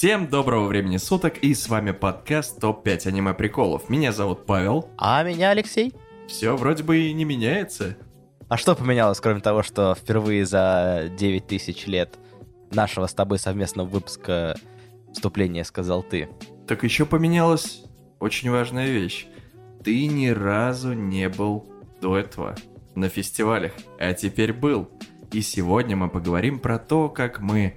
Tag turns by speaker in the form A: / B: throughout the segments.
A: Всем доброго времени суток, и с вами подкаст ТОП-5 аниме приколов. Меня зовут Павел.
B: А меня Алексей.
A: Все вроде бы и не меняется.
B: А что поменялось, кроме того, что впервые за 9 тысяч лет нашего с тобой совместного выпуска вступления сказал ты?
A: Так еще поменялась очень важная вещь. Ты ни разу не был до этого на фестивалях, а теперь был. И сегодня мы поговорим про то, как мы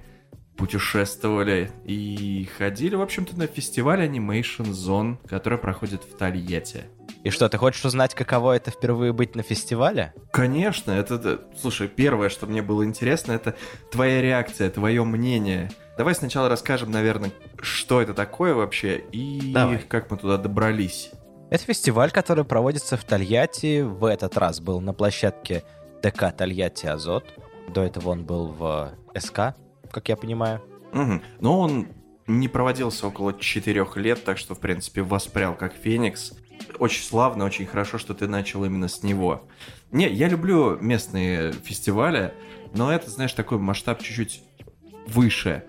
A: путешествовали и ходили, в общем-то, на фестиваль Animation Zone, который проходит в Тольятти.
B: И что, ты хочешь узнать, каково это впервые быть на фестивале?
A: Конечно, это... Слушай, первое, что мне было интересно, это твоя реакция, твое мнение. Давай сначала расскажем, наверное, что это такое вообще и
B: Давай.
A: как мы туда добрались.
B: Это фестиваль, который проводится в Тольятти. В этот раз был на площадке ДК Тольятти Азот. До этого он был в СК, как я понимаю.
A: Угу. Но он не проводился около четырех лет, так что, в принципе, воспрял как Феникс. Очень славно, очень хорошо, что ты начал именно с него. Не, я люблю местные фестивали, но это, знаешь, такой масштаб чуть-чуть выше.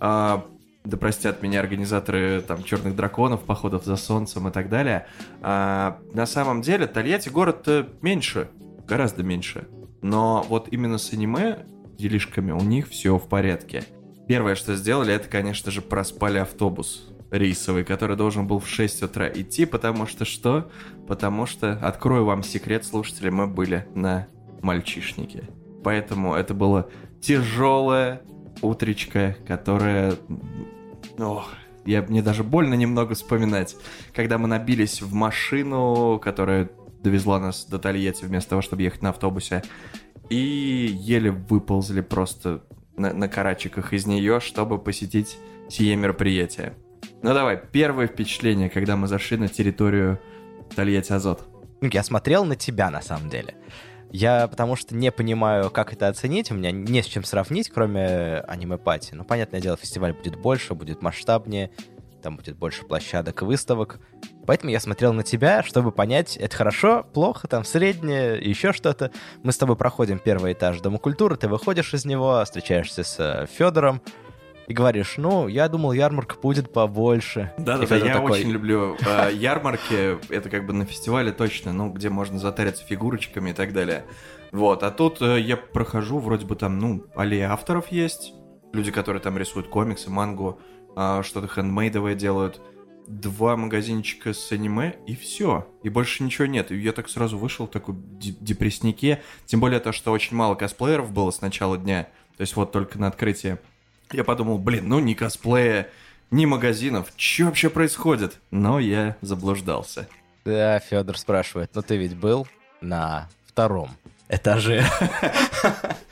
A: А, да простят меня организаторы там черных драконов, походов за солнцем и так далее. А, на самом деле Тольятти город меньше, гораздо меньше. Но вот именно с аниме делишками у них все в порядке. Первое, что сделали, это, конечно же, проспали автобус рейсовый, который должен был в 6 утра идти, потому что что? Потому что, открою вам секрет, слушатели, мы были на мальчишнике. Поэтому это было тяжелое утречко, которое... Ох, я, мне даже больно немного вспоминать. Когда мы набились в машину, которая довезла нас до Тольятти вместо того, чтобы ехать на автобусе, и еле выползли просто на, на карачиках из нее, чтобы посетить сие мероприятие. Ну давай, первое впечатление, когда мы зашли на территорию Тольятти Азот.
B: Ну, Я смотрел на тебя, на самом деле. Я потому что не понимаю, как это оценить, у меня не с чем сравнить, кроме аниме-пати. Ну, понятное дело, фестиваль будет больше, будет масштабнее, там будет больше площадок и выставок. Поэтому я смотрел на тебя, чтобы понять, это хорошо, плохо, там среднее, еще что-то. Мы с тобой проходим первый этаж Дома культуры, ты выходишь из него, встречаешься с Федором и говоришь, ну, я думал, ярмарка будет побольше.
A: Да,
B: И
A: да, да,
B: Фёдор
A: я
B: такой,
A: очень люблю э, ярмарки, это как бы на фестивале точно, ну, где можно затариться фигурочками и так далее. Вот, а тут э, я прохожу, вроде бы там, ну, аллея авторов есть, люди, которые там рисуют комиксы, мангу, а, что-то хендмейдовое делают, два магазинчика с аниме, и все. И больше ничего нет. И я так сразу вышел такой де- депресснике. Тем более то, что очень мало косплееров было с начала дня. То есть вот только на открытии. Я подумал, блин, ну ни косплея, ни магазинов. Что вообще происходит? Но я заблуждался.
B: Да, Федор спрашивает, ну ты ведь был на втором этаже.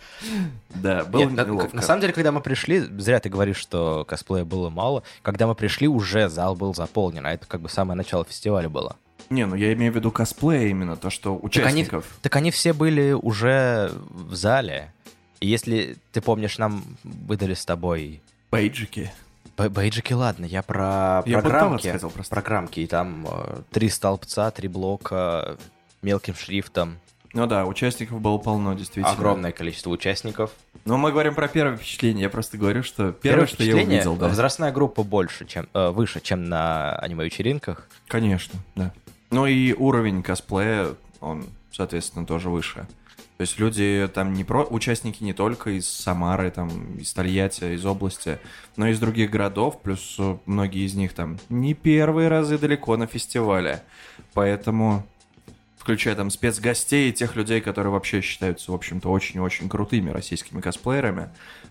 A: Да, было
B: Нет, на,
A: неловко.
B: на самом деле, когда мы пришли, зря ты говоришь, что косплея было мало. Когда мы пришли, уже зал был заполнен, а это как бы самое начало фестиваля было.
A: Не, ну я имею в виду косплея именно, то, что
B: Так они,
A: участников.
B: так они все были уже в зале. И если ты помнишь, нам выдали с тобой
A: Бейджики.
B: б- бейджики, ладно, я про
A: Я
B: программки.
A: хотел просто.
B: Программки, и там э, три столбца, три блока мелким шрифтом,
A: Ну да, участников было полно, действительно.
B: огромное количество участников.
A: Но мы говорим про первое впечатление. Я просто говорю, что первое,
B: Первое
A: что я увидел, да.
B: возрастная группа больше, чем э, выше, чем на аниме-вечеринках.
A: Конечно, да. Ну и уровень косплея, он, соответственно, тоже выше. То есть люди там не про... Участники не только из Самары, там, из Тольятти, из области, но и из других городов, плюс э, многие из них там не первые разы далеко на фестивале. Поэтому, включая там спецгостей и тех людей, которые вообще считаются, в общем-то, очень-очень крутыми российскими косплеерами.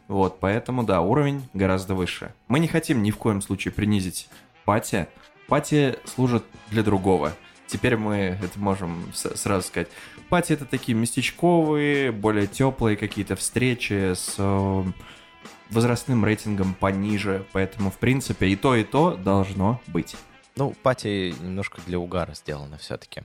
A: Вот, поэтому, да, уровень гораздо выше. Мы не хотим ни в коем случае принизить пати. Пати служит для другого. Теперь мы это можем сразу сказать. Пати это такие местечковые, более теплые какие-то встречи с э, возрастным рейтингом пониже. Поэтому, в принципе, и то, и то должно быть.
B: Ну, пати немножко для угара сделано все-таки.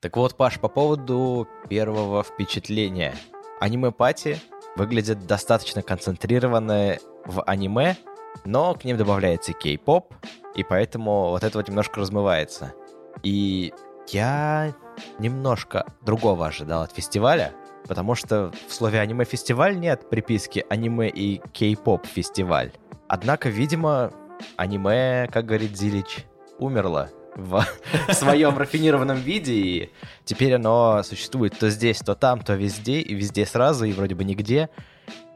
B: Так вот, Паш, по поводу первого впечатления. Аниме-пати выглядят достаточно концентрированно в аниме, но к ним добавляется кей-поп, и поэтому вот это вот немножко размывается. И я немножко другого ожидал от фестиваля. Потому что в слове аниме-фестиваль нет приписки аниме и кей-поп фестиваль. Однако, видимо, аниме, как говорит Зилич, умерло в, в своем рафинированном виде, и теперь оно существует то здесь, то там, то везде, и везде сразу, и вроде бы нигде.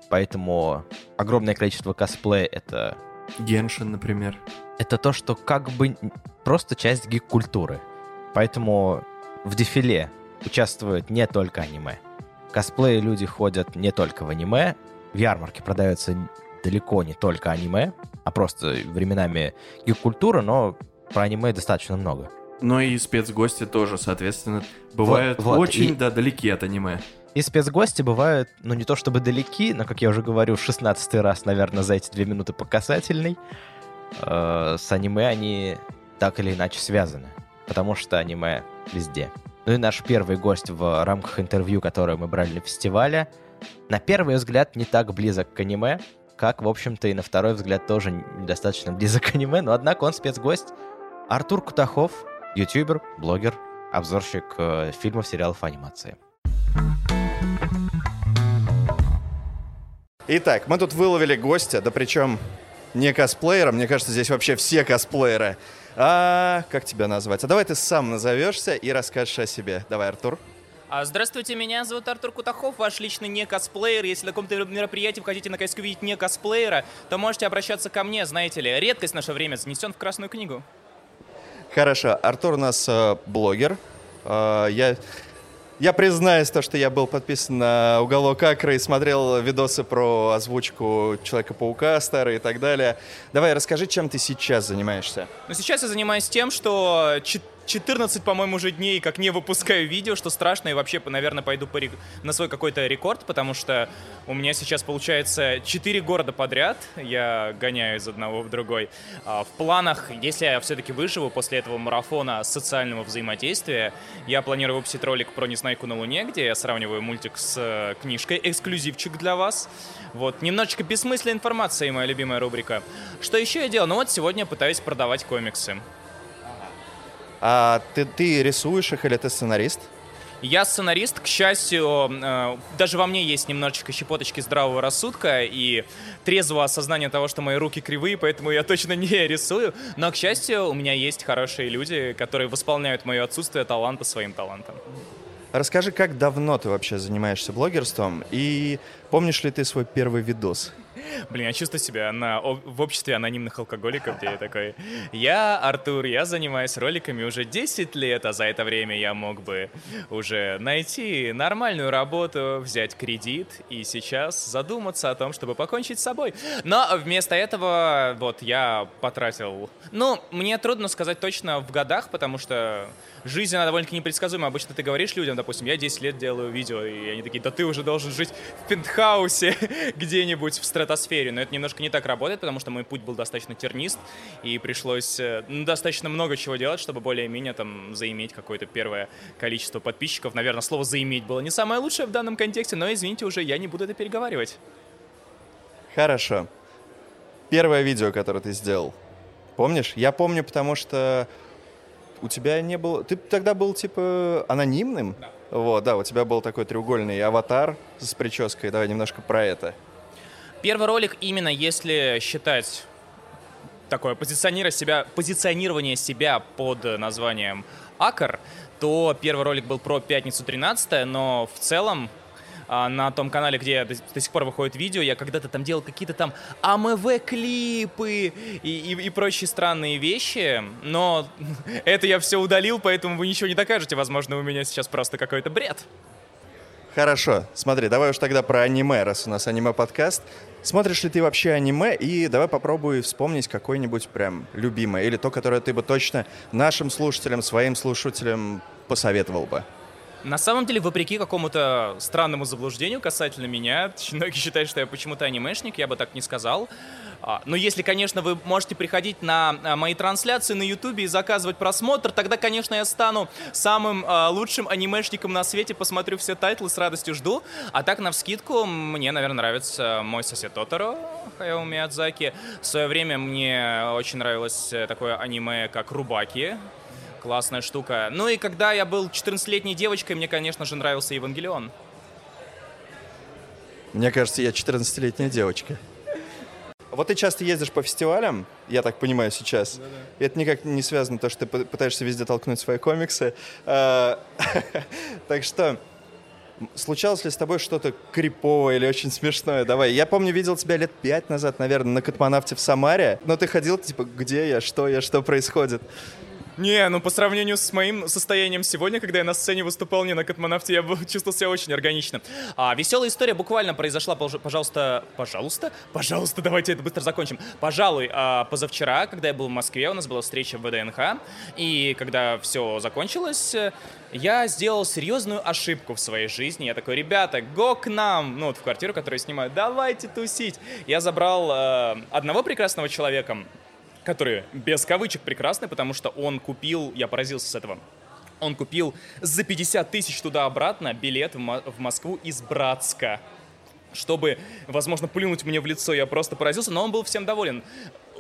B: Поэтому огромное количество косплея — это...
A: Геншин, например.
B: Это то, что как бы просто часть гик-культуры. Поэтому в дефиле участвуют не только аниме. Косплеи люди ходят не только в аниме. В ярмарке продается далеко не только аниме, а просто временами гик-культура, но про аниме достаточно много.
A: Но и спецгости тоже, соответственно, бывают вот, вот, очень, и... да, далеки от аниме.
B: И спецгости бывают, ну не то чтобы далеки, но, как я уже говорю, 16 раз, наверное, за эти две минуты по касательной. Э, с аниме они так или иначе связаны, потому что аниме везде. Ну и наш первый гость в рамках интервью, которое мы брали на фестивале, на первый взгляд не так близок к аниме, как, в общем-то, и на второй взгляд тоже недостаточно близок к аниме, но однако он спецгость. Артур Кутахов, ютубер, блогер, обзорщик э, фильмов, сериалов, анимации.
C: Итак, мы тут выловили гостя, да причем не косплеера, мне кажется, здесь вообще все косплееры. А как тебя назвать? А давай ты сам назовешься и расскажешь о себе. Давай, Артур.
D: А, здравствуйте, меня зовут Артур Кутахов, ваш личный не косплеер. Если на каком-то мероприятии вы хотите наконец увидеть не косплеера, то можете обращаться ко мне, знаете ли. Редкость в наше время занесен в Красную книгу.
C: Хорошо. Артур у нас э, блогер. Э, я я признаюсь, то, что я был подписан на «Уголок Акры» и смотрел видосы про озвучку Человека-паука старые и так далее. Давай, расскажи, чем ты сейчас занимаешься.
D: Ну, сейчас я занимаюсь тем, что 14, по-моему, уже дней, как не выпускаю видео, что страшно, и вообще, наверное, пойду по на свой какой-то рекорд, потому что у меня сейчас получается 4 города подряд, я гоняю из одного в другой. А, в планах, если я все-таки выживу после этого марафона социального взаимодействия, я планирую выпустить ролик про Незнайку на Луне, где я сравниваю мультик с э, книжкой, эксклюзивчик для вас. Вот, немножечко бессмысленная информация, моя любимая рубрика. Что еще я делаю? Ну вот сегодня пытаюсь продавать комиксы.
C: А ты, ты рисуешь их или ты сценарист?
D: Я сценарист, к счастью, э, даже во мне есть немножечко щепоточки здравого рассудка и трезвого осознания того, что мои руки кривые, поэтому я точно не рисую. Но, к счастью, у меня есть хорошие люди, которые восполняют мое отсутствие таланта своим талантом.
C: Расскажи, как давно ты вообще занимаешься блогерством и помнишь ли ты свой первый видос?
D: Блин, я чувствую себя на, в обществе анонимных алкоголиков, где я такой, я Артур, я занимаюсь роликами уже 10 лет, а за это время я мог бы уже найти нормальную работу, взять кредит и сейчас задуматься о том, чтобы покончить с собой. Но вместо этого вот я потратил... Ну, мне трудно сказать точно в годах, потому что жизнь, она довольно-таки непредсказуема. Обычно ты говоришь людям, допустим, я 10 лет делаю видео, и они такие, да ты уже должен жить в пентхаусе где-нибудь в стратосфере. Но это немножко не так работает, потому что мой путь был достаточно тернист, и пришлось э, ну, достаточно много чего делать, чтобы более-менее там заиметь какое-то первое количество подписчиков. Наверное, слово «заиметь» было не самое лучшее в данном контексте, но, извините, уже я не буду это переговаривать.
C: Хорошо. Первое видео, которое ты сделал, помнишь? Я помню, потому что у тебя не было... Ты тогда был, типа, анонимным? Да. Вот, да, у тебя был такой треугольный аватар с прической. Давай немножко про это.
D: Первый ролик именно, если считать такое позиционирование себя, позиционирование себя под названием Акр, то первый ролик был про пятницу 13 но в целом а, на том канале, где до, до сих пор выходит видео, я когда-то там делал какие-то там АМВ-клипы и, и, и прочие странные вещи, но это я все удалил, поэтому вы ничего не докажете. Возможно, у меня сейчас просто какой-то бред.
C: Хорошо, смотри, давай уж тогда про аниме, раз у нас аниме-подкаст. Смотришь ли ты вообще аниме? И давай попробуй вспомнить какое-нибудь прям любимое, или то, которое ты бы точно нашим слушателям, своим слушателям посоветовал бы.
D: На самом деле, вопреки какому-то странному заблуждению касательно меня, многие считают, что я почему-то анимешник, я бы так не сказал. А, но если, конечно, вы можете приходить на а, мои трансляции на Ютубе и заказывать просмотр, тогда, конечно, я стану самым а, лучшим анимешником на свете, посмотрю все тайтлы, с радостью жду. А так, на вскидку, мне, наверное, нравится «Мой сосед Тоторо» Хаяо Миядзаки. В свое время мне очень нравилось э, такое аниме, как «Рубаки», Классная штука. Ну и когда я был 14-летней девочкой, мне, конечно же, нравился Евангелион.
C: Мне кажется, я 14-летняя девочка. Вот ты часто ездишь по фестивалям, я так понимаю сейчас. И это никак не связано то, что ты пытаешься везде толкнуть свои комиксы. А, так что, случалось ли с тобой что-то криповое или очень смешное? Давай. Я помню, видел тебя лет пять назад, наверное, на Космонавте в Самаре. Но ты ходил, типа, где я, что я, что происходит?
D: Не, ну по сравнению с моим состоянием сегодня, когда я на сцене выступал не на Катмонавте, я чувствовал себя очень органично. А веселая история буквально произошла, пожалуйста, пожалуйста, пожалуйста, давайте это быстро закончим. Пожалуй, а, позавчера, когда я был в Москве, у нас была встреча в ВДНХ, и когда все закончилось, я сделал серьезную ошибку в своей жизни. Я такой, ребята, го к нам, ну вот в квартиру, которую я снимаю, давайте тусить. Я забрал э, одного прекрасного человека, который без кавычек прекрасный, потому что он купил, я поразился с этого, он купил за 50 тысяч туда-обратно билет в, в Москву из Братска чтобы, возможно, плюнуть мне в лицо. Я просто поразился, но он был всем доволен.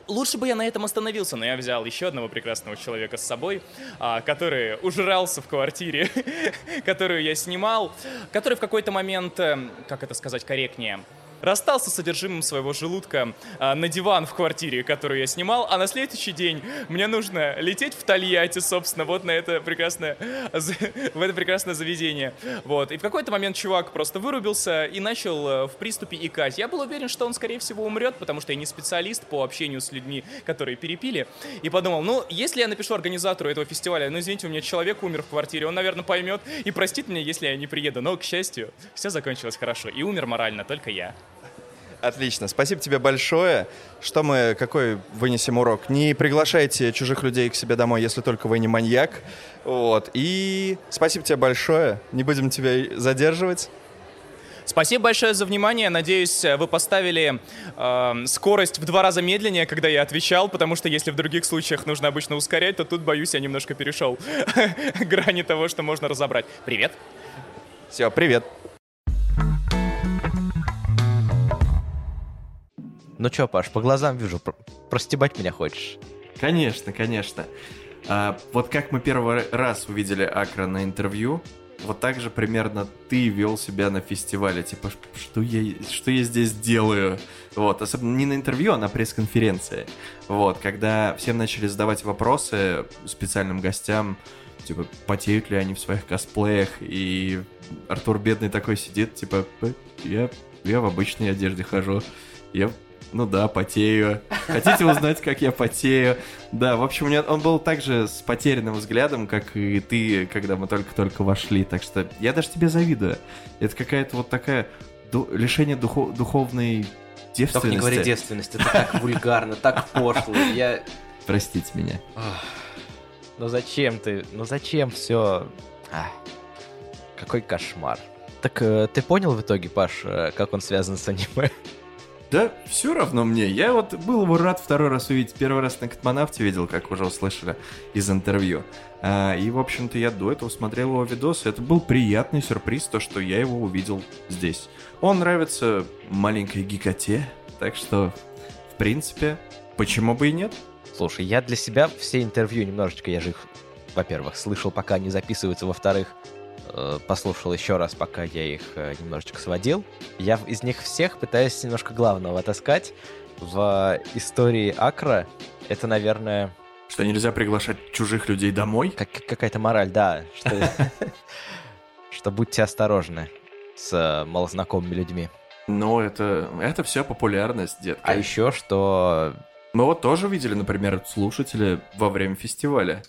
D: Лучше бы я на этом остановился, но я взял еще одного прекрасного человека с собой, а, который ужрался в квартире, которую я снимал, который в какой-то момент, эм, как это сказать корректнее, расстался с содержимым своего желудка а, на диван в квартире, которую я снимал, а на следующий день мне нужно лететь в Тольятти, собственно, вот на это прекрасное, в это прекрасное заведение. Вот. И в какой-то момент чувак просто вырубился и начал э, в приступе икать. Я был уверен, что он, скорее всего, умрет, потому что я не специалист по общению с людьми, которые перепили. И подумал, ну, если я напишу организатору этого фестиваля, ну, извините, у меня человек умер в квартире, он, наверное, поймет и простит меня, если я не приеду. Но, к счастью, все закончилось хорошо. И умер морально только я.
C: Отлично. Спасибо тебе большое. Что мы, какой вынесем урок? Не приглашайте чужих людей к себе домой, если только вы не маньяк. Вот. И спасибо тебе большое. Не будем тебя задерживать.
D: Спасибо большое за внимание. Надеюсь, вы поставили э, скорость в два раза медленнее, когда я отвечал, потому что если в других случаях нужно обычно ускорять, то тут, боюсь, я немножко перешел грани того, что можно разобрать. Привет.
C: Все, привет.
B: Ну чё, Паш, по глазам вижу, про простебать меня хочешь?
A: Конечно, конечно. А, вот как мы первый раз увидели Акра на интервью, вот так же примерно ты вел себя на фестивале. Типа, что я, что я здесь делаю? Вот, особенно не на интервью, а на пресс-конференции. Вот, когда всем начали задавать вопросы специальным гостям, типа, потеют ли они в своих косплеях, и Артур бедный такой сидит, типа, я, я в обычной одежде хожу, я ну да, потею. Хотите узнать, как я потею? Да, в общем, у меня он был также с потерянным взглядом, как и ты, когда мы только-только вошли. Так что я даже тебе завидую. Это какая-то вот такая ду- лишение духов- духовной девственности. Только
B: не говори девственность, это так вульгарно, так пошло. Я...
A: Простите меня.
B: Ну зачем ты? Ну зачем все? Какой кошмар. Так э, ты понял в итоге, Паш, э, как он связан с аниме?
A: Да, все равно мне. Я вот был его рад второй раз увидеть. Первый раз на Космонавте видел, как уже услышали из интервью. А, и, в общем-то, я до этого смотрел его видосы. Это был приятный сюрприз, то, что я его увидел здесь. Он нравится маленькой гикоте, так что, в принципе, почему бы и нет?
B: Слушай, я для себя все интервью немножечко, я же их, во-первых, слышал, пока они записываются, во-вторых, послушал еще раз, пока я их э, немножечко сводил. Я из них всех пытаюсь немножко главного отыскать. В истории Акра это, наверное...
A: Что нельзя приглашать чужих людей домой?
B: Как, какая-то мораль, да. Что, будьте осторожны с э, малознакомыми людьми.
A: Ну, это, это все популярность, детка.
B: А еще что...
A: Мы вот тоже видели, например, слушатели во время фестиваля.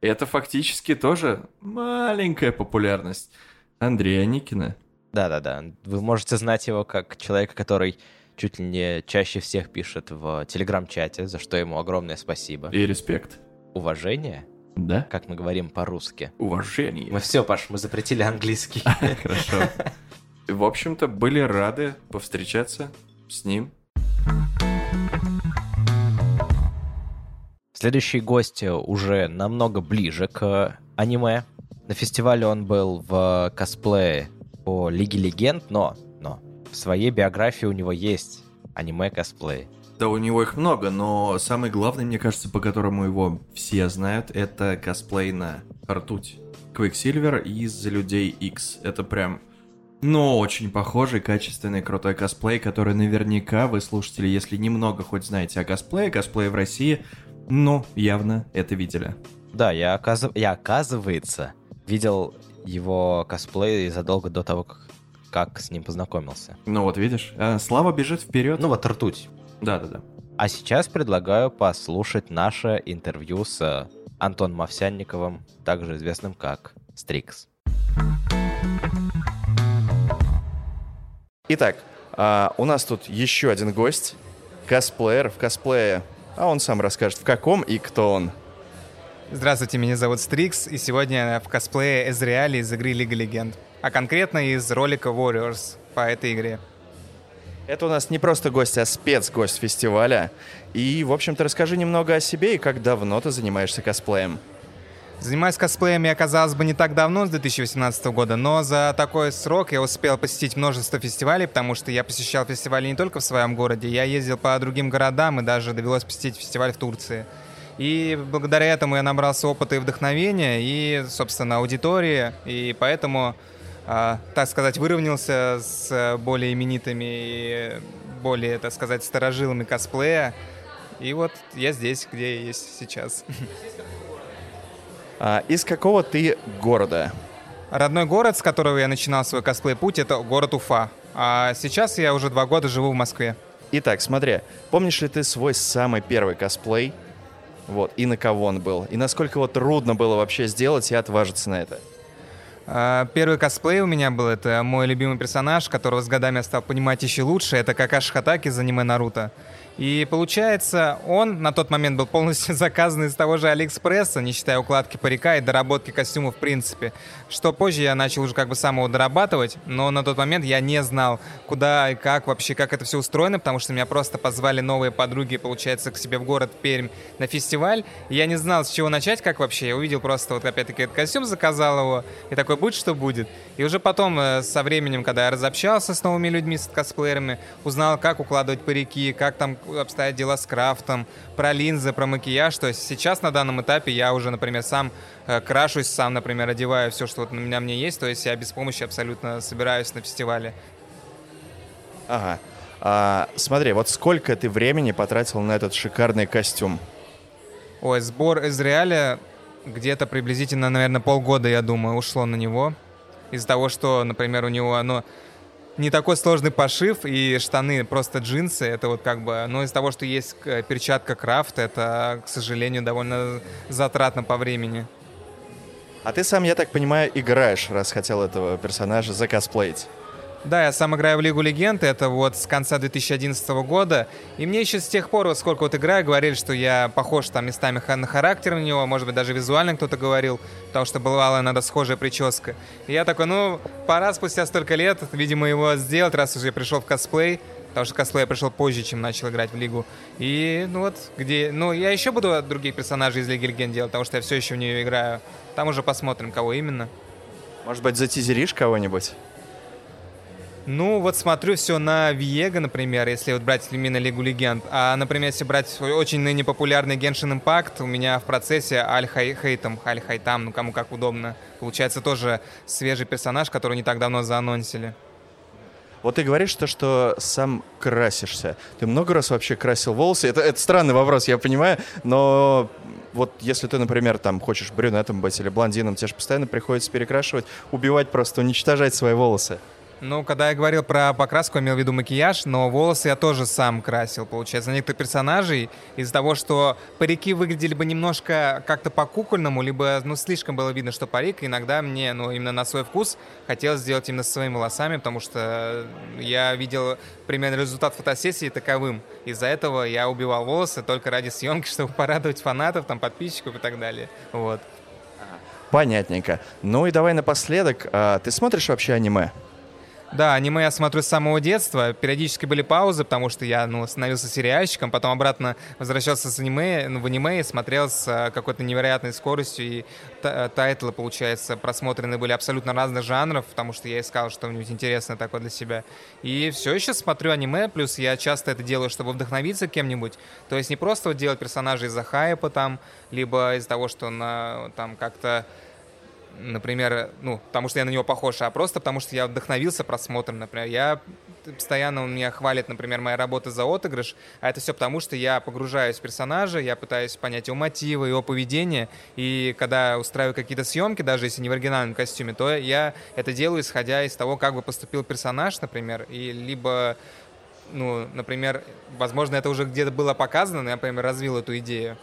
A: Это фактически тоже маленькая популярность Андрея Никина.
B: Да-да-да. Вы можете знать его как человека, который чуть ли не чаще всех пишет в телеграм-чате, за что ему огромное спасибо.
A: И респект.
B: Уважение?
A: Да.
B: Как мы говорим по-русски.
A: Уважение.
B: Мы все, Паш, мы запретили английский.
A: Хорошо. В общем-то, были рады повстречаться с ним.
B: Следующий гость уже намного ближе к аниме. На фестивале он был в косплее по Лиге Легенд, но, но в своей биографии у него есть аниме-косплей.
A: Да, у него их много, но самый главный, мне кажется, по которому его все знают, это косплей на ртуть. Квиксильвер из Людей X. Это прям Но очень похожий, качественный, крутой косплей, который наверняка вы, слушатели, если немного хоть знаете о косплее, косплее в России, ну, явно это видели.
B: Да, я, оказыв... я оказывается, видел его косплей задолго до того, как, как с ним познакомился.
A: Ну вот видишь, а Слава бежит вперед.
B: Ну вот ртуть.
A: Да-да-да.
B: А сейчас предлагаю послушать наше интервью с Антоном Овсянниковым, также известным как Стрикс.
C: Итак, а, у нас тут еще один гость, косплеер в косплее, а он сам расскажет, в каком и кто он.
E: Здравствуйте, меня зовут Стрикс, и сегодня я в косплее Эзриали из игры Лига Легенд, а конкретно из ролика Warriors по этой игре.
C: Это у нас не просто гость, а спецгость фестиваля. И, в общем-то, расскажи немного о себе и как давно ты занимаешься косплеем.
E: Занимаюсь косплеем я, казалось бы, не так давно, с 2018 года, но за такой срок я успел посетить множество фестивалей, потому что я посещал фестивали не только в своем городе, я ездил по другим городам и даже довелось посетить фестиваль в Турции. И благодаря этому я набрался опыта и вдохновения, и, собственно, аудитории, и поэтому, э, так сказать, выровнялся с более именитыми и более, так сказать, старожилами косплея. И вот я здесь, где я есть сейчас.
C: А, из какого ты города?
E: Родной город, с которого я начинал свой косплей-путь, это город Уфа. А сейчас я уже два года живу в Москве.
C: Итак, смотри, помнишь ли ты свой самый первый косплей? Вот, и на кого он был? И насколько вот трудно было вообще сделать и отважиться на это?
E: А, первый косплей у меня был, это мой любимый персонаж, которого с годами я стал понимать еще лучше, это Какаши Хатаки из аниме Наруто. И получается, он на тот момент был полностью заказан из того же Алиэкспресса, не считая укладки парика и доработки костюма в принципе. Что позже я начал уже как бы сам его дорабатывать, но на тот момент я не знал, куда и как вообще, как это все устроено, потому что меня просто позвали новые подруги, получается, к себе в город Пермь на фестиваль. И я не знал, с чего начать, как вообще. Я увидел просто вот опять-таки этот костюм, заказал его, и такой, будь что будет. И уже потом, э, со временем, когда я разобщался с новыми людьми, с косплеерами, узнал, как укладывать парики, как там обстоят дела с крафтом, про линзы, про макияж. То есть сейчас на данном этапе я уже, например, сам э, крашусь, сам, например, одеваю все, что вот на меня мне есть. То есть я без помощи абсолютно собираюсь на фестивале.
C: Ага. А, смотри, вот сколько ты времени потратил на этот шикарный костюм?
E: Ой, сбор из реаля где-то приблизительно, наверное, полгода, я думаю, ушло на него. Из-за того, что, например, у него оно не такой сложный пошив, и штаны просто джинсы, это вот как бы, но из-за того, что есть перчатка крафт, это, к сожалению, довольно затратно по времени.
C: А ты сам, я так понимаю, играешь, раз хотел этого персонажа закосплеить.
E: Да, я сам играю в Лигу Легенд, это вот с конца 2011 года. И мне еще с тех пор, вот сколько вот играю, говорили, что я похож там местами на характер у него, может быть, даже визуально кто-то говорил, потому что бывала иногда схожая прическа. И я такой, ну, пора спустя столько лет, видимо, его сделать, раз уже я пришел в косплей. Потому что косплей я пришел позже, чем начал играть в Лигу. И, ну вот, где... Ну, я еще буду других персонажей из Лиги Легенд делать, потому что я все еще в нее играю. Там уже посмотрим, кого именно.
C: Может быть, затизеришь кого-нибудь?
E: Ну, вот смотрю все на Viego, например, если вот брать именно Лигу Легенд. А, например, если брать очень ныне популярный Genshin Impact, у меня в процессе Аль Хейтом, Аль Хайтам, ну кому как удобно. Получается тоже свежий персонаж, который не так давно заанонсили.
C: Вот ты говоришь то, что сам красишься. Ты много раз вообще красил волосы? Это, это странный вопрос, я понимаю, но вот если ты, например, там хочешь брюнетом быть или блондином, тебе же постоянно приходится перекрашивать, убивать просто, уничтожать свои волосы.
E: Ну, когда я говорил про покраску, я имел в виду макияж, но волосы я тоже сам красил, получается. Некоторых персонажей из-за того, что парики выглядели бы немножко как-то по-кукольному, либо, ну, слишком было видно, что парик, иногда мне, ну, именно на свой вкус хотелось сделать именно своими волосами, потому что я видел примерно результат фотосессии таковым. Из-за этого я убивал волосы только ради съемки, чтобы порадовать фанатов, там, подписчиков и так далее. Вот.
C: Понятненько. Ну и давай напоследок. А, ты смотришь вообще аниме?
E: Да, аниме я смотрю с самого детства. Периодически были паузы, потому что я ну, становился сериальщиком, потом обратно возвращался с аниме, ну, в аниме и смотрел с а, какой-то невероятной скоростью. И э, тайтлы, получается, просмотрены были абсолютно разных жанров, потому что я искал что-нибудь интересное такое для себя. И все еще смотрю аниме, плюс я часто это делаю, чтобы вдохновиться кем-нибудь. То есть не просто вот делать персонажей из-за хайпа там, либо из-за того, что на, там как-то например, ну, потому что я на него похож, а просто потому что я вдохновился просмотром, например. Я постоянно он меня хвалит, например, моя работа за отыгрыш, а это все потому, что я погружаюсь в персонажа, я пытаюсь понять его мотивы, его поведение, и когда устраиваю какие-то съемки, даже если не в оригинальном костюме, то я это делаю, исходя из того, как бы поступил персонаж, например, и либо ну, например, возможно, это уже где-то было показано, но я, например, развил эту идею.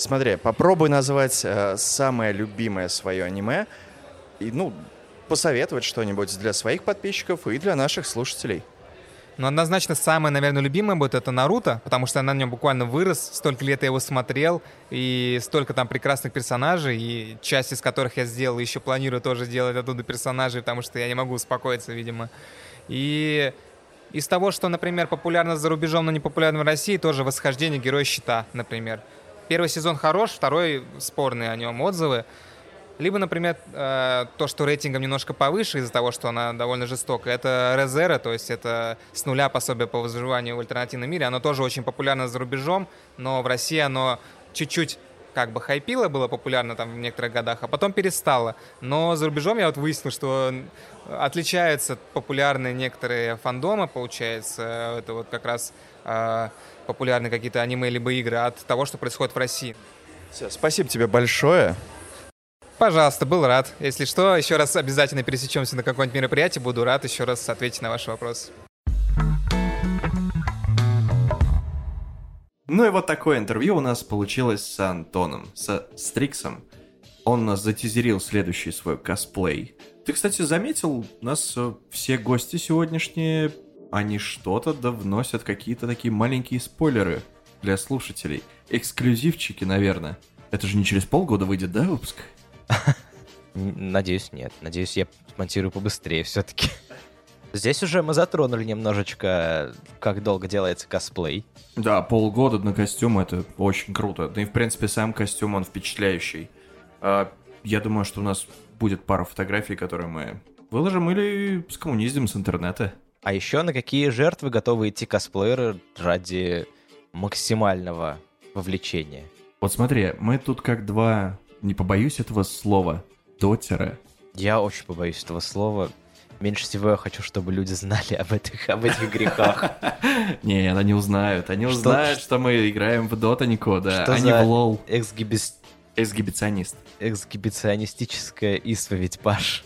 C: Смотри, попробуй назвать э, самое любимое свое аниме и, ну, посоветовать что-нибудь для своих подписчиков и для наших слушателей.
E: Ну, однозначно, самое, наверное, любимое будет это Наруто, потому что я на нем буквально вырос, столько лет я его смотрел, и столько там прекрасных персонажей, и часть из которых я сделал, еще планирую тоже сделать оттуда персонажей, потому что я не могу успокоиться, видимо. И из того, что, например, популярно за рубежом, но не популярно в России, тоже «Восхождение Героя Щита», например. Первый сезон хорош, второй спорные о нем отзывы. Либо, например, э, то, что рейтингом немножко повыше из-за того, что она довольно жестокая, это Резера, то есть это с нуля пособие по выживанию в альтернативном мире. Оно тоже очень популярно за рубежом, но в России оно чуть-чуть как бы хайпило, было популярно там в некоторых годах, а потом перестало. Но за рубежом я вот выяснил, что отличаются популярные некоторые фандомы, получается, это вот как раз популярные какие-то аниме либо игры от того, что происходит в России.
C: Все, спасибо тебе большое.
E: Пожалуйста, был рад. Если что, еще раз обязательно пересечемся на какое-нибудь мероприятие, буду рад еще раз ответить на ваши вопросы.
A: Ну и вот такое интервью у нас получилось с Антоном, с Стриксом. Он нас затизерил следующий свой косплей. Ты, кстати, заметил, у нас э, все гости сегодняшние, они что-то да вносят какие-то такие маленькие спойлеры для слушателей. Эксклюзивчики, наверное. Это же не через полгода выйдет, да, выпуск?
B: Надеюсь, нет. Надеюсь, я смонтирую побыстрее все-таки. Здесь уже мы затронули немножечко, как долго делается косплей.
A: Да, полгода на костюм это очень круто. Да и, в принципе, сам костюм, он впечатляющий. А, я думаю, что у нас будет пара фотографий, которые мы выложим или скоммуниздим с интернета.
B: А еще на какие жертвы готовы идти косплееры ради максимального вовлечения?
A: Вот смотри, мы тут как два, не побоюсь этого слова, дотера.
B: Я очень побоюсь этого слова. Меньше всего я хочу, чтобы люди знали об этих, об этих грехах.
A: Не, они узнают. Они узнают, что мы играем в Дотанику, да, а не в лол. Эксгибиционист.
B: Эксгибиционистическая исповедь, Паш.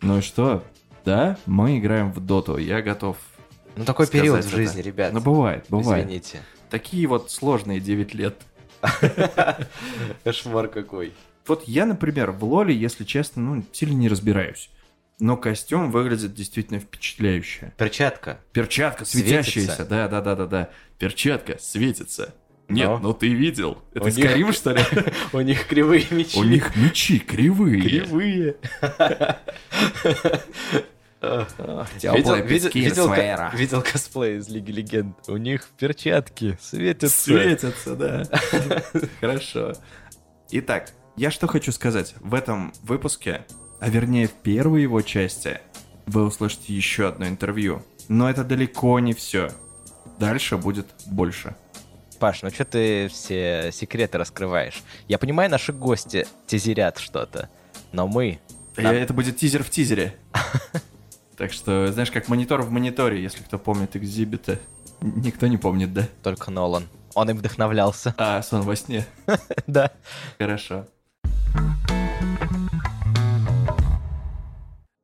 A: Ну и что? Да, мы играем в доту, я готов
B: Ну такой период в жизни, ребят.
A: Ну бывает, бывает.
B: Извините.
A: Такие вот сложные 9 лет.
B: Кошмар какой.
A: Вот я, например, в лоле, если честно, ну, сильно не разбираюсь. Но костюм выглядит действительно впечатляюще.
B: Перчатка.
A: Перчатка светящаяся, да, да, да, да, да. Перчатка светится. Нет, Но. ну ты видел. Это Скарим, что ли?
B: У них кривые мечи.
A: У них мечи кривые.
B: Кривые.
A: Видел, видел, видел,
B: видел косплей из Лиги Легенд? У них перчатки светятся.
A: Светятся, да. Хорошо. Итак, я что хочу сказать. В этом выпуске а вернее в первой его части, вы услышите еще одно интервью. Но это далеко не все. Дальше будет больше.
B: Паш, ну что ты все секреты раскрываешь? Я понимаю, наши гости тизерят что-то, но мы...
A: Нам... Это будет тизер в тизере. Так что, знаешь, как монитор в мониторе, если кто помнит экзибиты. Никто не помнит, да?
B: Только Нолан. Он им вдохновлялся.
A: А, сон во сне.
B: Да.
A: Хорошо.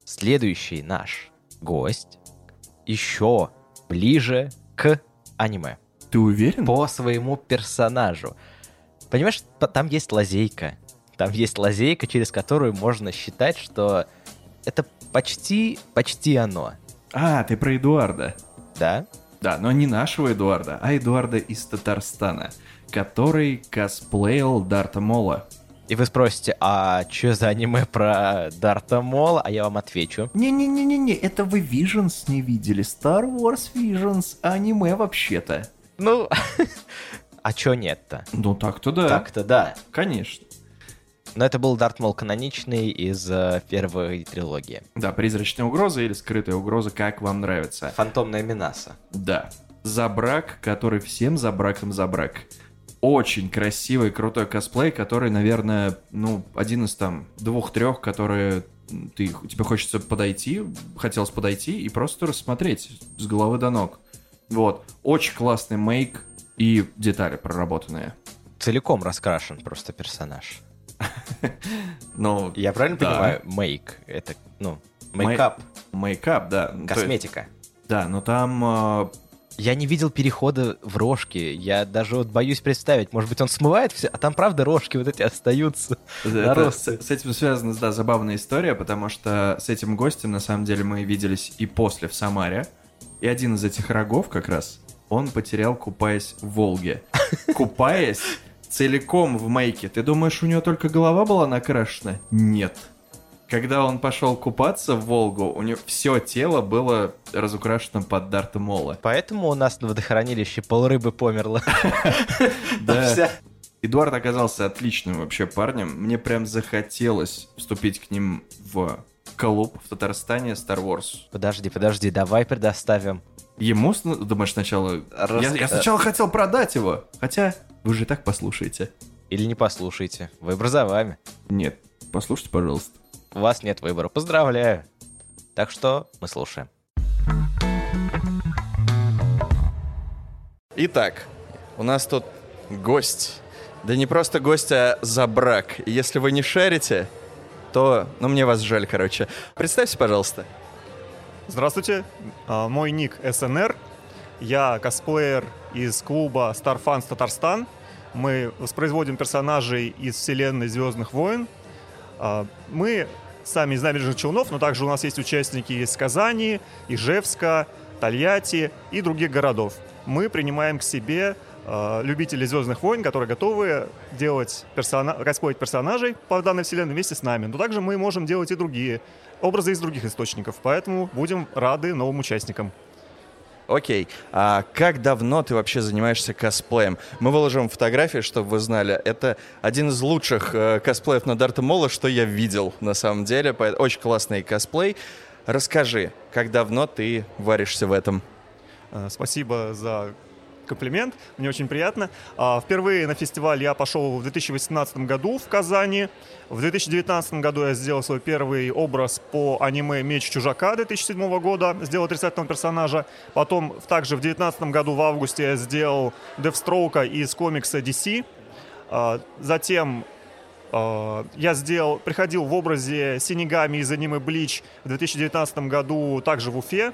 B: Следующий наш гость еще ближе к аниме.
A: Ты уверен?
B: По своему персонажу. Понимаешь, там есть лазейка. Там есть лазейка, через которую можно считать, что это почти, почти оно.
A: А, ты про Эдуарда.
B: Да.
A: Да, но не нашего Эдуарда, а Эдуарда из Татарстана, который косплеил Дарта Мола.
B: И вы спросите, а что за аниме про Дарта Мола? А я вам отвечу.
A: Не-не-не-не-не, это вы Visions не видели. Star Wars Visions, аниме вообще-то.
B: Ну, а чё нет-то?
A: Ну так-то да.
B: Так-то да.
A: Конечно.
B: Но это был Дарт Мол каноничный из uh, первой трилогии.
A: Да, призрачная угроза или скрытая угроза, как вам нравится.
B: Фантомная Минаса.
A: Да. За брак, который всем за браком за брак очень красивый, крутой косплей, который, наверное, ну, один из там двух-трех, которые ты, тебе хочется подойти, хотелось подойти и просто рассмотреть с головы до ног. Вот. Очень классный мейк и детали проработанные.
B: Целиком раскрашен просто персонаж.
A: Ну,
B: Я правильно понимаю? Мейк. Это, ну, мейкап.
A: Мейкап, да.
B: Косметика.
A: Да, но там э,
B: Я не видел перехода в рожки. Я даже вот боюсь представить. Может быть, он смывает все, а там правда рожки вот эти остаются.
A: Это-
B: Нарост.
A: с, с этим связана, да, забавная история, потому что с этим гостем, на самом деле, мы виделись и после в Самаре. И один из этих рогов как раз, он потерял, купаясь в Волге. Купаясь целиком в мейке. Ты думаешь, у него только голова была накрашена? Нет. Когда он пошел купаться в Волгу, у него все тело было разукрашено под Дарта Мола.
B: Поэтому у нас на водохранилище полрыбы померло.
A: Да.
B: Вся.
A: Эдуард оказался отличным вообще парнем. Мне прям захотелось вступить к ним в клуб в Татарстане Star Wars.
B: Подожди, подожди, давай предоставим.
A: Ему, думаешь, сначала...
B: Рас-
A: Я, я сначала хотел продать его. Хотя, вы же и так послушаете.
B: Или не послушайте. Выбор за вами.
A: Нет, послушайте, пожалуйста.
B: У вас нет выбора. Поздравляю. Так что мы слушаем.
C: Итак, у нас тут гость. Да не просто гость, а за брак. И Если вы не шарите, то... Ну, мне вас жаль, короче. Представься, пожалуйста.
F: Здравствуйте, А, мой ник СНР. Я косплеер из клуба Star Fans Татарстан. Мы воспроизводим персонажей из вселенной Звездных войн. А, Мы сами из набережных Челнов, но также у нас есть участники из Казани, Ижевска, Тольятти и других городов. Мы принимаем к себе а, любителей Звездных войн, которые готовы делать персона... косплеить персонажей по данной вселенной вместе с нами. Но также мы можем делать и другие образы из других источников, поэтому будем рады новым участникам.
C: Окей, а как давно ты вообще занимаешься косплеем? Мы выложим фотографии, чтобы вы знали. Это один из лучших э, косплеев на Дарта Мола, что я видел на самом деле. Очень классный косплей. Расскажи, как давно ты варишься в этом?
F: Э, Спасибо за комплимент, мне очень приятно. А, Впервые на фестиваль я пошел в 2018 году в Казани. В 2019 году я сделал свой первый образ по аниме «Меч чужака» 2007 года, сделал отрицательного персонажа. Потом также в 2019 году в августе я сделал Девстроука из комикса DC. А, Затем а, я сделал, приходил в образе синигами из аниме Блич в 2019 году также в Уфе.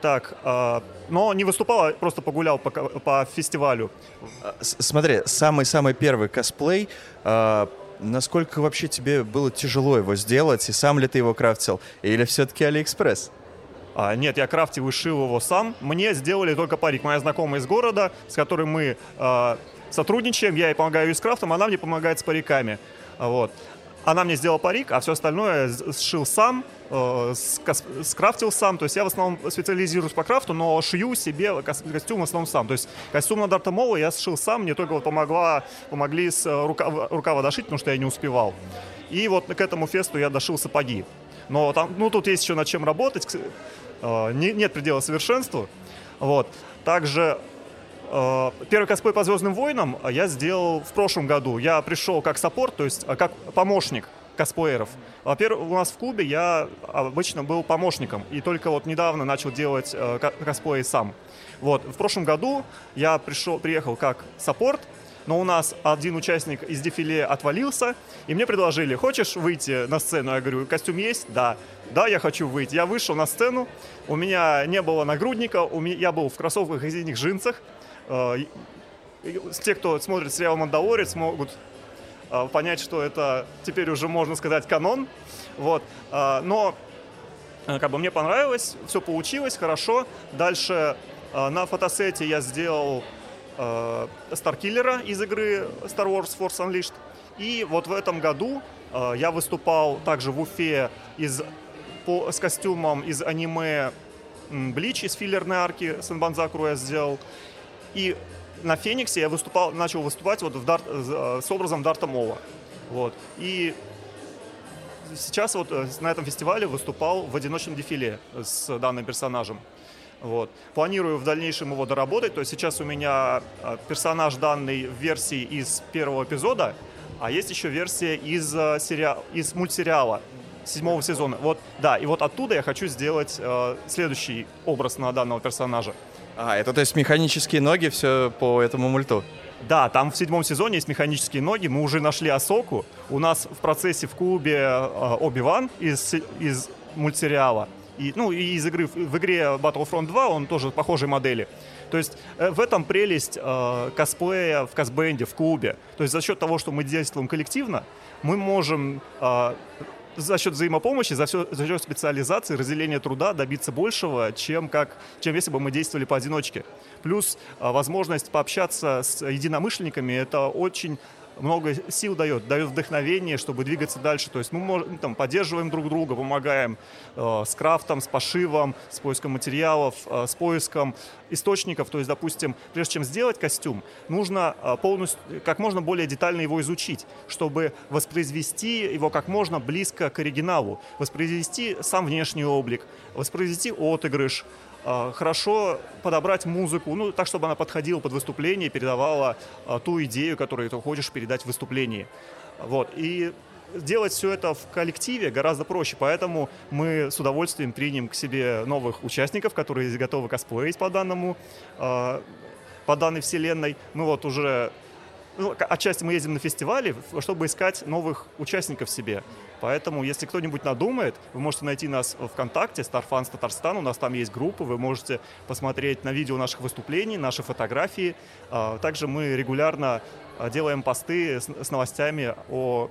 F: Так, а, но не выступал, а просто погулял по, по фестивалю.
C: А, Смотри, самый-самый первый косплей. а, насколько вообще тебе было тяжело его сделать? И сам ли ты его крафтил? Или все-таки Алиэкспресс?
F: А, нет, я крафтил и шил его сам. Мне сделали только парик. Моя знакомая из города, с которой мы а, сотрудничаем, я ей помогаю и с крафтом, она мне помогает с париками. Вот. Она мне сделала парик, а все остальное сшил сам, э, скрафтил сам. То есть я в основном специализируюсь по крафту, но шью себе кос- костюм в основном сам. То есть костюм на Дарта Мола я сшил сам, мне только вот помогла, помогли с э, рукава, рукава дошить, потому что я не успевал. И вот к этому фесту я дошил сапоги. Но там, ну, тут есть еще над чем работать. Э, не- нет предела совершенству. Вот. Также первый косплей по Звездным войнам я сделал в прошлом году. Я пришел как саппорт, то есть э, как помощник косплееров. Во-первых, у нас в клубе я обычно был помощником, и только вот недавно начал делать э, ко- косплей сам. Вот, в прошлом году я пришел, приехал как саппорт, но у нас один участник из дефиле отвалился, и мне предложили, хочешь выйти на сцену? Я говорю, костюм есть? Да. Да, я хочу выйти. Я вышел на сцену, у меня не было нагрудника, у меня, я был в кроссовках и зимних джинсах. И Те, кто смотрит сериал «Мандалорец», могут э, понять, что это теперь уже, можно сказать, канон. Вот. А, Но как бы мне понравилось, все получилось хорошо. Дальше на фотосете я сделал Старкиллера из игры Star Wars Force Unleashed. И вот в этом году я выступал также в Уфе из, по, с костюмом из аниме Блич из филлерной арки Сенбанзакру я сделал. И на Фениксе я выступал, начал выступать вот в Дарт- э, с образом Дарта Мола. Вот. И сейчас вот э, на этом фестивале выступал в одиночном дефиле с данным персонажем. Вот. Планирую в дальнейшем его доработать. То есть сейчас у меня э, персонаж данный в версии из первого эпизода, а есть еще версия из, э, сериа... из мультсериала седьмого сезона. Вот, да, и вот оттуда я хочу сделать э, следующий образ на данного персонажа.
C: А, это то есть механические ноги, все по этому мульту?
F: Да, там в седьмом сезоне есть механические ноги. Мы уже нашли Асоку. У нас в процессе в клубе э, Оби-Ван из, из мультсериала. И, ну, и из игры, в игре Battlefront 2 он тоже похожей модели. То есть э, в этом прелесть э, косплея в косбенде, в клубе. То есть за счет того, что мы действуем коллективно, мы можем э, за счет взаимопомощи, за, все, за счет специализации, разделения труда добиться большего, чем, как, чем если бы мы действовали поодиночке. Плюс э, возможность пообщаться с единомышленниками – это очень много сил дает, дает вдохновение, чтобы двигаться дальше. То есть мы можем, там, поддерживаем друг друга, помогаем э, с крафтом, с пошивом, с поиском материалов, э, с поиском источников. То есть, допустим, прежде чем сделать костюм, нужно э, полностью, как можно более детально его изучить, чтобы воспроизвести его как можно близко к оригиналу, воспроизвести сам внешний облик, воспроизвести отыгрыш, хорошо подобрать музыку, ну, так, чтобы она подходила под выступление, передавала а, ту идею, которую ты хочешь передать в выступлении. Вот. И делать все это в коллективе гораздо проще, поэтому мы с удовольствием примем к себе новых участников, которые готовы косплеить по данному, а, по данной вселенной. Мы вот уже ну, отчасти мы ездим на фестивали, чтобы искать новых участников себе. Поэтому, если кто-нибудь надумает, вы можете найти нас в ВКонтакте, Starfans Татарстан, у нас там есть группа, вы можете посмотреть на видео наших выступлений, наши фотографии. А, также мы регулярно а, делаем посты с новостями о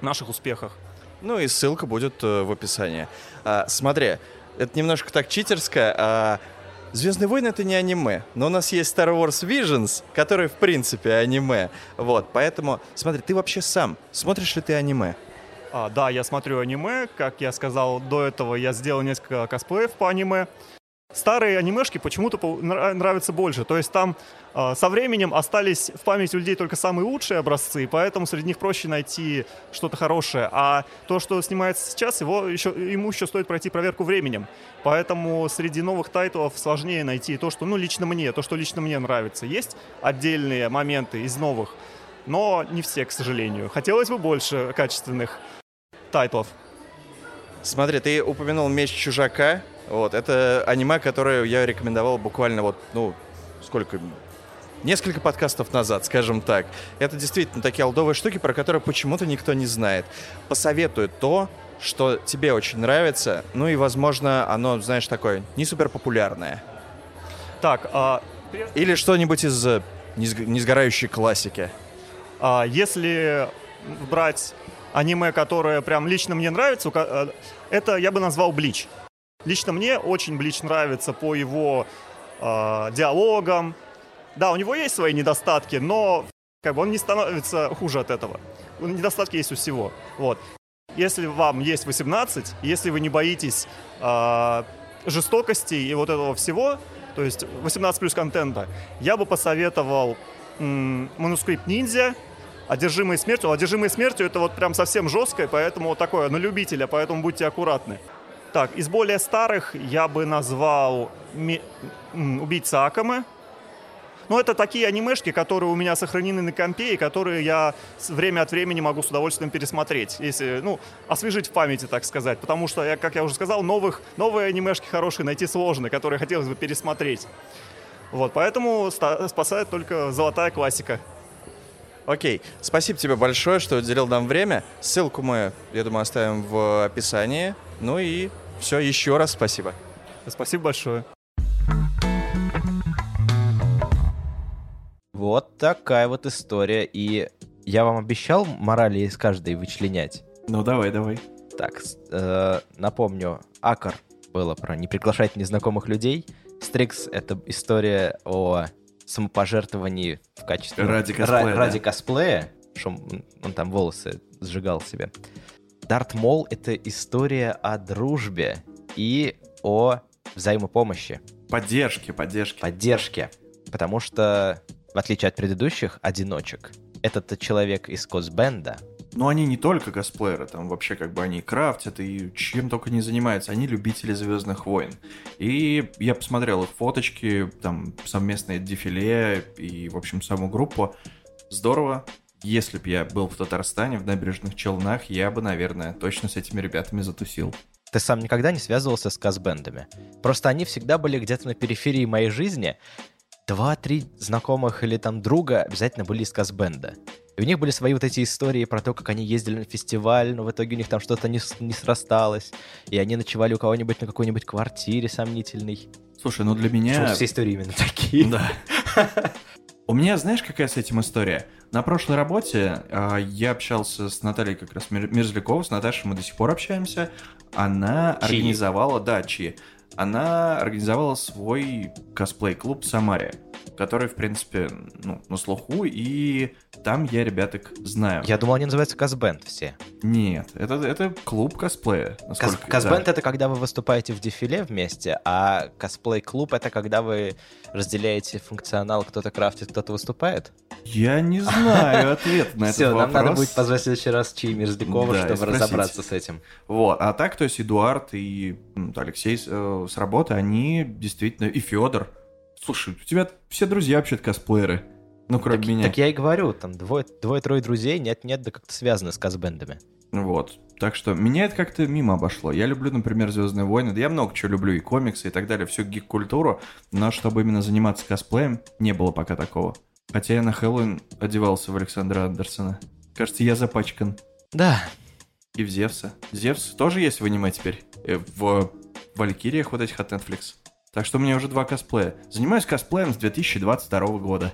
F: наших успехах.
C: Ну и ссылка будет э, в описании. А, смотри, это немножко так читерское, Звездные войны это не аниме, но у нас есть Star Wars Visions, который в принципе аниме. Вот, поэтому, смотри, ты вообще сам смотришь ли ты аниме?
F: А, да, я смотрю аниме. Как я сказал до этого, я сделал несколько косплеев по аниме. Старые анимешки почему-то нравятся больше. То есть там э, со временем остались в памяти людей только самые лучшие образцы, поэтому среди них проще найти что-то хорошее. А то, что снимается сейчас, его еще, ему еще стоит пройти проверку временем. Поэтому среди новых тайтлов сложнее найти то, что, ну, лично мне, то, что лично мне нравится. Есть отдельные моменты из новых, но не все, к сожалению. Хотелось бы больше качественных тайтлов.
C: Смотри, ты упомянул «Меч чужака». Вот, это аниме, которое я рекомендовал буквально вот, ну, сколько, несколько подкастов назад, скажем так. Это действительно такие олдовые штуки, про которые почему-то никто не знает. Посоветую то, что тебе очень нравится, ну и, возможно, оно, знаешь, такое не супер популярное.
F: Так, а...
C: Или что-нибудь из э, несгорающей классики.
F: А, если брать аниме, которое прям лично мне нравится, э, это я бы назвал Блич. Лично мне очень Блич нравится по его э, диалогам. Да, у него есть свои недостатки, но как бы он не становится хуже от этого. Недостатки есть у всего. Вот. Если вам есть 18, если вы не боитесь э, жестокости и вот этого всего, то есть 18 плюс контента, я бы посоветовал манускрипт ниндзя, одержимые смертью. Одержимые смертью это вот прям совсем жесткое, поэтому вот такое на любителя, поэтому будьте аккуратны. Так, из более старых я бы назвал ми... «Убийца Акамы». Ну, это такие анимешки, которые у меня сохранены на компе, и которые я время от времени могу с удовольствием пересмотреть, если, ну, освежить в памяти, так сказать. Потому что, я, как я уже сказал, новых, новые анимешки хорошие найти сложно, которые хотелось бы пересмотреть. Вот, поэтому спасает только золотая классика.
C: Окей, спасибо тебе большое, что уделил нам время. Ссылку мы, я думаю, оставим в описании. Ну и все, еще раз спасибо.
F: Спасибо большое.
B: Вот такая вот история. И я вам обещал морали из каждой вычленять.
A: Ну, давай, давай.
B: Так, э, напомню, Акар было про не приглашать незнакомых людей. Стрикс — это история о самопожертвовании в качестве...
A: Ради косплея,
B: Ради да. косплея, что он там волосы сжигал себе. Дарт Мол — это история о дружбе и о взаимопомощи.
A: Поддержке, поддержке.
B: Поддержке. Потому что, в отличие от предыдущих одиночек, этот человек из Косбенда
A: Но они не только косплееры, там вообще как бы они крафтят и чем только не занимаются. Они любители Звездных войн. И я посмотрел их фоточки, там совместное дефиле и, в общем, саму группу. Здорово. Если бы я был в Татарстане, в набережных Челнах, я бы, наверное, точно с этими ребятами затусил.
B: Ты сам никогда не связывался с казбендами. Просто они всегда были где-то на периферии моей жизни. Два-три знакомых или там друга обязательно были из казбенда. И у них были свои вот эти истории про то, как они ездили на фестиваль, но в итоге у них там что-то не, не срасталось. И они ночевали у кого-нибудь на какой-нибудь квартире сомнительной.
A: Слушай, ну для
B: Почему
A: меня...
B: все истории именно такие?
A: Да. У меня, знаешь, какая с этим история? На прошлой работе а, я общался с Натальей как раз Мер- Мерзляковой, с Наташей мы до сих пор общаемся. Она
B: Чи.
A: организовала, да, Чи, она организовала свой косплей-клуб в Самаре, который, в принципе, ну, на слуху, и там я ребяток знаю.
B: Я думал, они называются казбенд все.
A: Нет, это, это клуб косплея. Насколько-
B: Казбенд это когда вы выступаете в дефиле вместе, а косплей-клуб это когда вы разделяете функционал, кто-то крафтит, кто-то выступает.
A: Я не знаю ответ на этот
B: Все,
A: вопрос.
B: нам надо будет позвать в следующий раз Чи Мерзлякова,
A: Да,
B: чтобы разобраться с этим.
A: Вот, а так, то есть Эдуард и Алексей с, э, с работы, они действительно, и Федор. Слушай, у тебя все друзья вообще-то косплееры. Ну, кроме
B: Так,
A: меня.
B: так я и говорю, там двое- двое-трое друзей нет-нет, да как-то связаны с казбендами.
A: Вот. Так что меня это как-то мимо обошло. Я люблю, например, Звездные войны. Да я много чего люблю, и комиксы, и так далее, всю гик-культуру. Но чтобы именно заниматься косплеем, не было пока такого. Хотя я на Хэллоуин одевался в Александра Андерсона. Кажется, я запачкан.
B: Да,
A: И в Зевса. Зевс тоже есть в аниме теперь. Э, В Валькириях вот этих от Netflix. Так что у меня уже два косплея. Занимаюсь косплеем с 2022 года.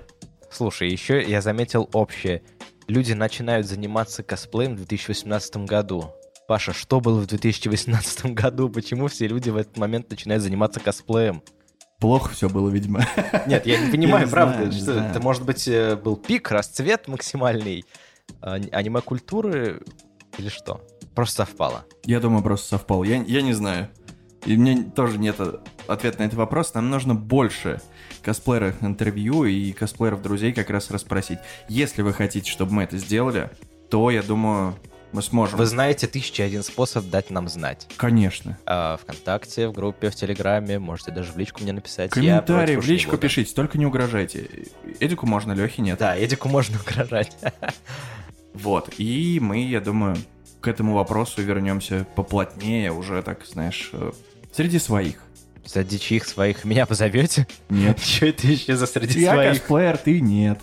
B: Слушай, еще я заметил общее. Люди начинают заниматься косплеем в 2018 году. Паша, что было в 2018 году? Почему все люди в этот момент начинают заниматься косплеем?
A: Плохо все было, видимо.
B: Нет, я не понимаю,
A: не
B: правда.
A: знаю,
B: что
A: знаю.
B: это, может быть, э, был пик, расцвет максимальный а, аниме-культуры или что? Просто совпало.
A: Я думаю, просто совпал. Я, я не знаю. И мне тоже нет э, ответа на этот вопрос. Нам нужно больше косплееров интервью и косплееров друзей как раз расспросить. Если вы хотите, чтобы мы это сделали, то, я думаю, мы сможем.
B: Вы знаете тысяча один способ дать нам знать.
A: Конечно.
B: А, ВКонтакте, в группе, в Телеграме, можете даже в личку мне написать.
A: Комментарии в личку
B: буду.
A: пишите, только не угрожайте. Эдику можно, Лехе нет.
B: Да, Эдику можно угрожать.
A: Вот. И мы, я думаю, к этому вопросу вернемся поплотнее, уже так, знаешь, э, среди своих.
B: Среди чьих своих меня позовете?
A: Нет.
B: Что это еще за среди
A: Я
B: своих?
A: косплеер, ты нет.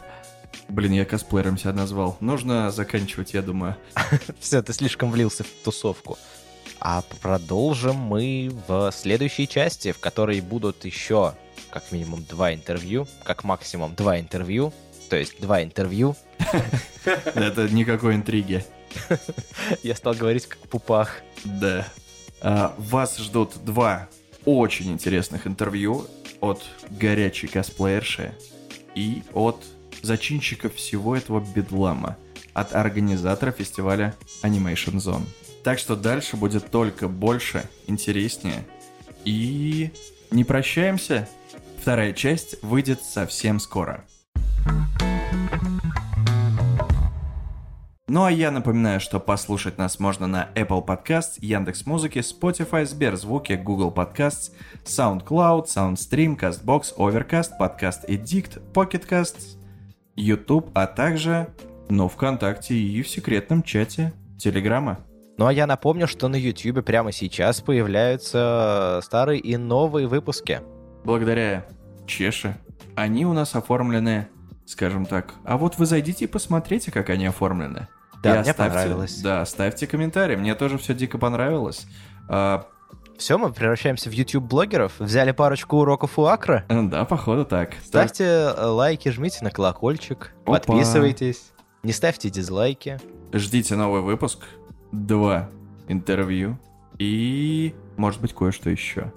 A: Блин, я косплеером себя назвал. Нужно заканчивать, я думаю.
B: Все, ты слишком влился в тусовку. А продолжим мы в следующей части, в которой будут еще как минимум два интервью, как максимум два интервью, то есть два интервью.
A: Это никакой интриги.
B: Я стал говорить как пупах.
A: Да. А, Вас ждут два очень интересных интервью от горячей косплеерши и от зачинщиков всего этого бедлама, от организатора фестиваля Animation Zone. Так что дальше будет только больше, интереснее. И не прощаемся. Вторая часть выйдет совсем скоро. Ну а я напоминаю, что послушать нас можно на Apple Podcasts, Яндекс.Музыке, Spotify, Сберзвуке, Google Podcasts, SoundCloud, SoundStream, CastBox, Overcast, Podcast Addict, Pocket Casts, YouTube, а также, ну, ВКонтакте и в секретном чате Телеграма.
B: Ну а я напомню, что на YouTube прямо сейчас появляются старые и новые выпуски.
A: Благодаря Чеше они у нас оформлены, скажем так. А вот вы зайдите и посмотрите, как они оформлены.
B: Да,
A: И
B: мне
A: оставьте-
B: понравилось.
A: Да, ставьте комментарии. Мне тоже все дико понравилось. А,
B: Все, мы превращаемся в YouTube-блогеров. Взяли парочку уроков у Акра.
A: да, походу так.
B: Ставьте э, лайки, жмите на колокольчик,
A: Опа.
B: подписывайтесь. Не ставьте дизлайки.
A: Ждите новый выпуск, два интервью и, может быть, кое-что еще.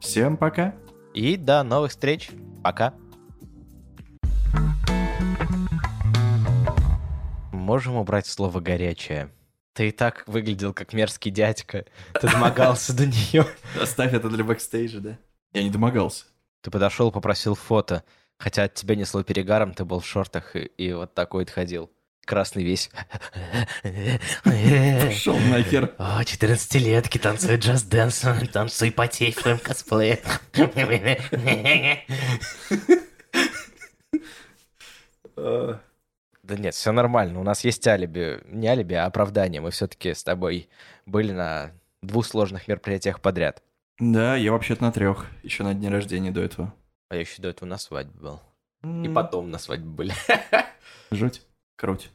A: Всем пока.
B: И до новых встреч. Пока. Можем убрать слово «горячее». Ты и так выглядел как мерзкий дядька. Ты домогался до нее.
A: Оставь это для бэкстейджа, да? Я не домогался.
B: Ты подошел, попросил фото. Хотя от тебя несло перегаром, ты был в шортах и, и вот такой вот ходил. красный весь.
A: Пошел нахер.
B: О, 14-летки танцуют джаз-дэнс, танцуй потей в твоем косплее. Да нет, все нормально. У нас есть алиби. Не алиби, а оправдание. Мы все-таки с тобой были на двух сложных мероприятиях подряд.
A: Да, я вообще-то на трех. Еще на дне рождения до этого.
B: А я еще до этого на свадьбе был. И
A: М,
B: потом на свадьбе были.
A: Жуть. Круть.